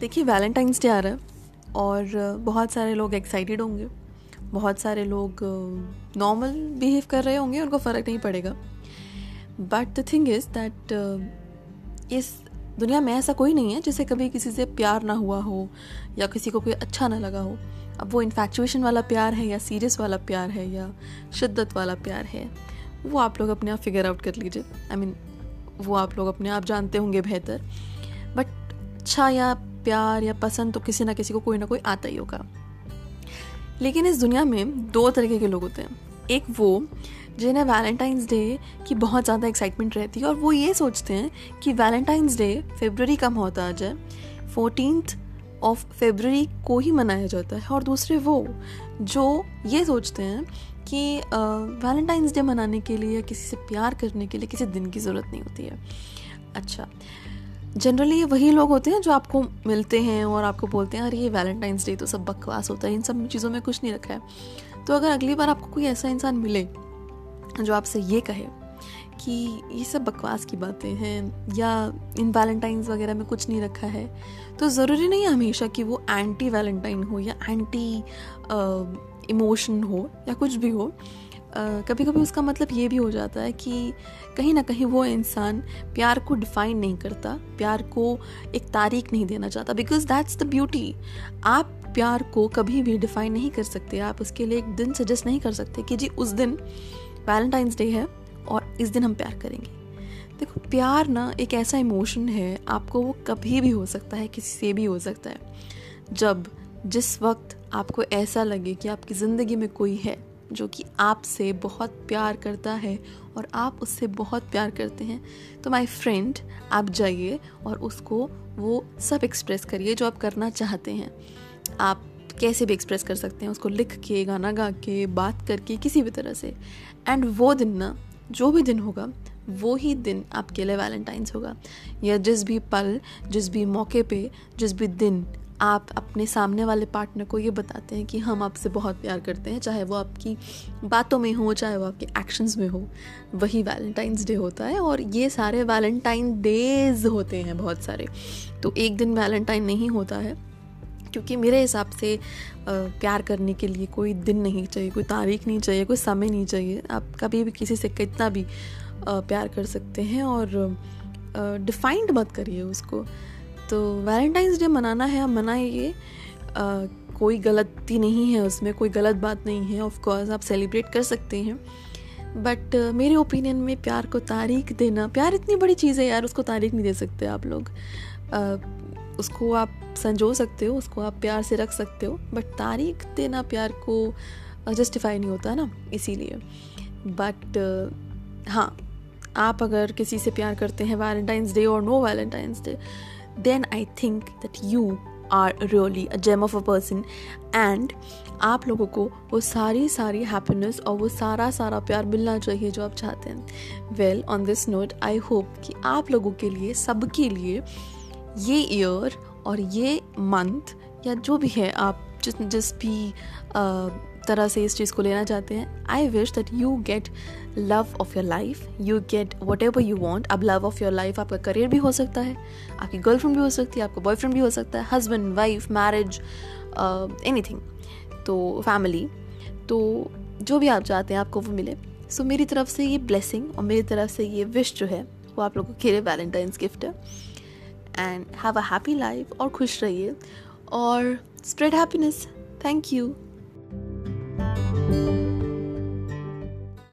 देखिए Valentine's day आ रहा है और बहुत सारे लोग एक्साइटेड होंगे। बहुत सारे लोग नॉर्मल बिहेव कर रहे होंगे, उनको फ़र्क नहीं पड़ेगा। But the thing is that इस दुनिया में ऐसा कोई नहीं है जिसे कभी किसी से प्यार ना हुआ हो या किसी को कोई अच्छा ना लगा हो। अब वो इन्फैक्चुएशन वाला प्यार है या सीरियस वाला प्यार है या शिद्दत वाला प्यार है, वो आप लोग अपने आप फिगर आउट कर लीजिए। आई मीन वो आप लोग अपने आप जानते होंगे बेहतर। बट अच्छा या प्यार या पसंद तो किसी ना किसी को कोई ना कोई आता ही होगा। लेकिन इस दुनिया में दो तरीके के लोग होते हैं। एक वो, जिन्हें वैलेंटाइंस डे की बहुत ज़्यादा एक्साइटमेंट रहती है और वो ये सोचते हैं कि वैलेंटाइंस डे फेबररी कम होता आ जाए फोर्टीनथ ऑफ़ फेबररी को ही मनाया जाता है। और दूसरे वो, जो ये सोचते हैं कि वैलेंटाइंस डे मनाने के लिए या किसी से प्यार करने के लिए किसी दिन की ज़रूरत नहीं होती है। अच्छा जनरली ये वही लोग होते हैं जो आपको मिलते हैं और आपको बोलते हैं, अरे, ये वैलेंटाइंस डे तो सब बकवास होता है, इन सब चीज़ों में कुछ नहीं रखा है। तो अगर अगली बार आपको कोई ऐसा इंसान मिले जो आपसे ये कहे कि ये सब बकवास की बातें हैं या इन वैलेंटाइंस वगैरह में कुछ नहीं रखा है तो ज़रूरी नहीं है हमेशा कि वो एंटी वैलेंटाइन हो या एंटी इमोशन हो या कुछ भी हो। कभी कभी उसका मतलब ये भी हो जाता है कि कहीं ना कहीं वो इंसान प्यार को डिफाइन नहीं करता, प्यार को एक तारीख नहीं देना चाहता बिकॉज़ दैट्स द ब्यूटी आप प्यार को कभी भी डिफाइन नहीं कर सकते, आप उसके लिए एक दिन सजेस्ट नहीं कर सकते कि जी उस दिन वैलेंटाइंस डे है और इस दिन हम प्यार करेंगे। देखो, प्यार ना एक ऐसा इमोशन है, आपको वो कभी भी हो सकता है, किसी से भी हो सकता है। जब, जिस वक्त आपको ऐसा लगे कि आपकी ज़िंदगी में कोई है जो कि आपसे बहुत प्यार करता है और आप उससे बहुत प्यार करते हैं तो माय फ्रेंड आप जाइए और उसको वो सब एक्सप्रेस करिए जो आप करना चाहते हैं। आप कैसे भी एक्सप्रेस कर सकते हैं, उसको लिख के, गाना गा के, बात करके, किसी भी तरह से। एंड वो दिन ना, जो भी दिन होगा, वो ही दिन आपके लिए वैलेंटाइंस होगा। या जिस भी पल, जिस भी मौके पे, जिस भी दिन आप अपने सामने वाले पार्टनर को ये बताते हैं कि हम आपसे बहुत प्यार करते हैं, चाहे वो आपकी बातों में हो, चाहे वो आपके एक्शंस में हो। वही वैलेंटाइंस डे होता है और ये सारे वैलेंटाइन डेज़ होते हैं बहुत सारे। तो एक दिन वैलेंटाइन नहीं होता है, क्योंकि मेरे हिसाब से प्यार करने के लिए कोई दिन नहीं चाहिए, कोई तारीख नहीं चाहिए, कोई समय नहीं चाहिए। आप कभी भी किसी से कितना भी प्यार कर सकते हैं और डिफाइंड मत करिए उसको। तो वैलेंटाइंस डे मनाना है आप मनाइए कोई गलती नहीं है उसमें कोई गलत बात नहीं है ऑफ़ कोर्स आप सेलिब्रेट कर सकते हैं। बट uh, मेरे ओपिनियन में प्यार को तारीख देना प्यार इतनी बड़ी चीज़ है यार उसको तारीख नहीं दे सकते आप लोग। uh, उसको आप संजो सकते हो उसको आप प्यार से रख सकते हो बट तारीख देना प्यार को जस्टिफाई नहीं होता ना इसीलिए। बट uh, हाँ आप अगर किसी से प्यार करते हैं वैलेंटाइंस डे और no Valentine's day then I think that you are really a gem of a person and आप लोगों को वो सारी सारी हैप्पीनेस और वो सारा सारा प्यार मिलना चाहिए जो आप चाहते हैं। Well on this note I hope कि आप लोगों के लिए, सबके लिए ये ईयर और ये मंथ या जो भी है आप जिस जिस भी तरह से इस चीज़ को लेना चाहते हैं। I wish that you get love of your life you get whatever you want अब लव ऑफ़ योर लाइफ आपका करियर भी हो सकता है आपकी गर्लफ्रेंड भी हो सकती है आपका बॉयफ्रेंड भी हो सकता है husband wife marriage anything तो फैमिली तो जो भी आप चाहते हैं आपको वो मिले। सो so, मेरी तरफ़ से ये ब्लेसिंग और मेरी तरफ़ से ये विश जो है वो आप लोगों के लिए वैलेंटाइंस गिफ्ट है। And have a happy life और खुश रहिए। और स्प्रेड हैप्पीनेस थैंक यू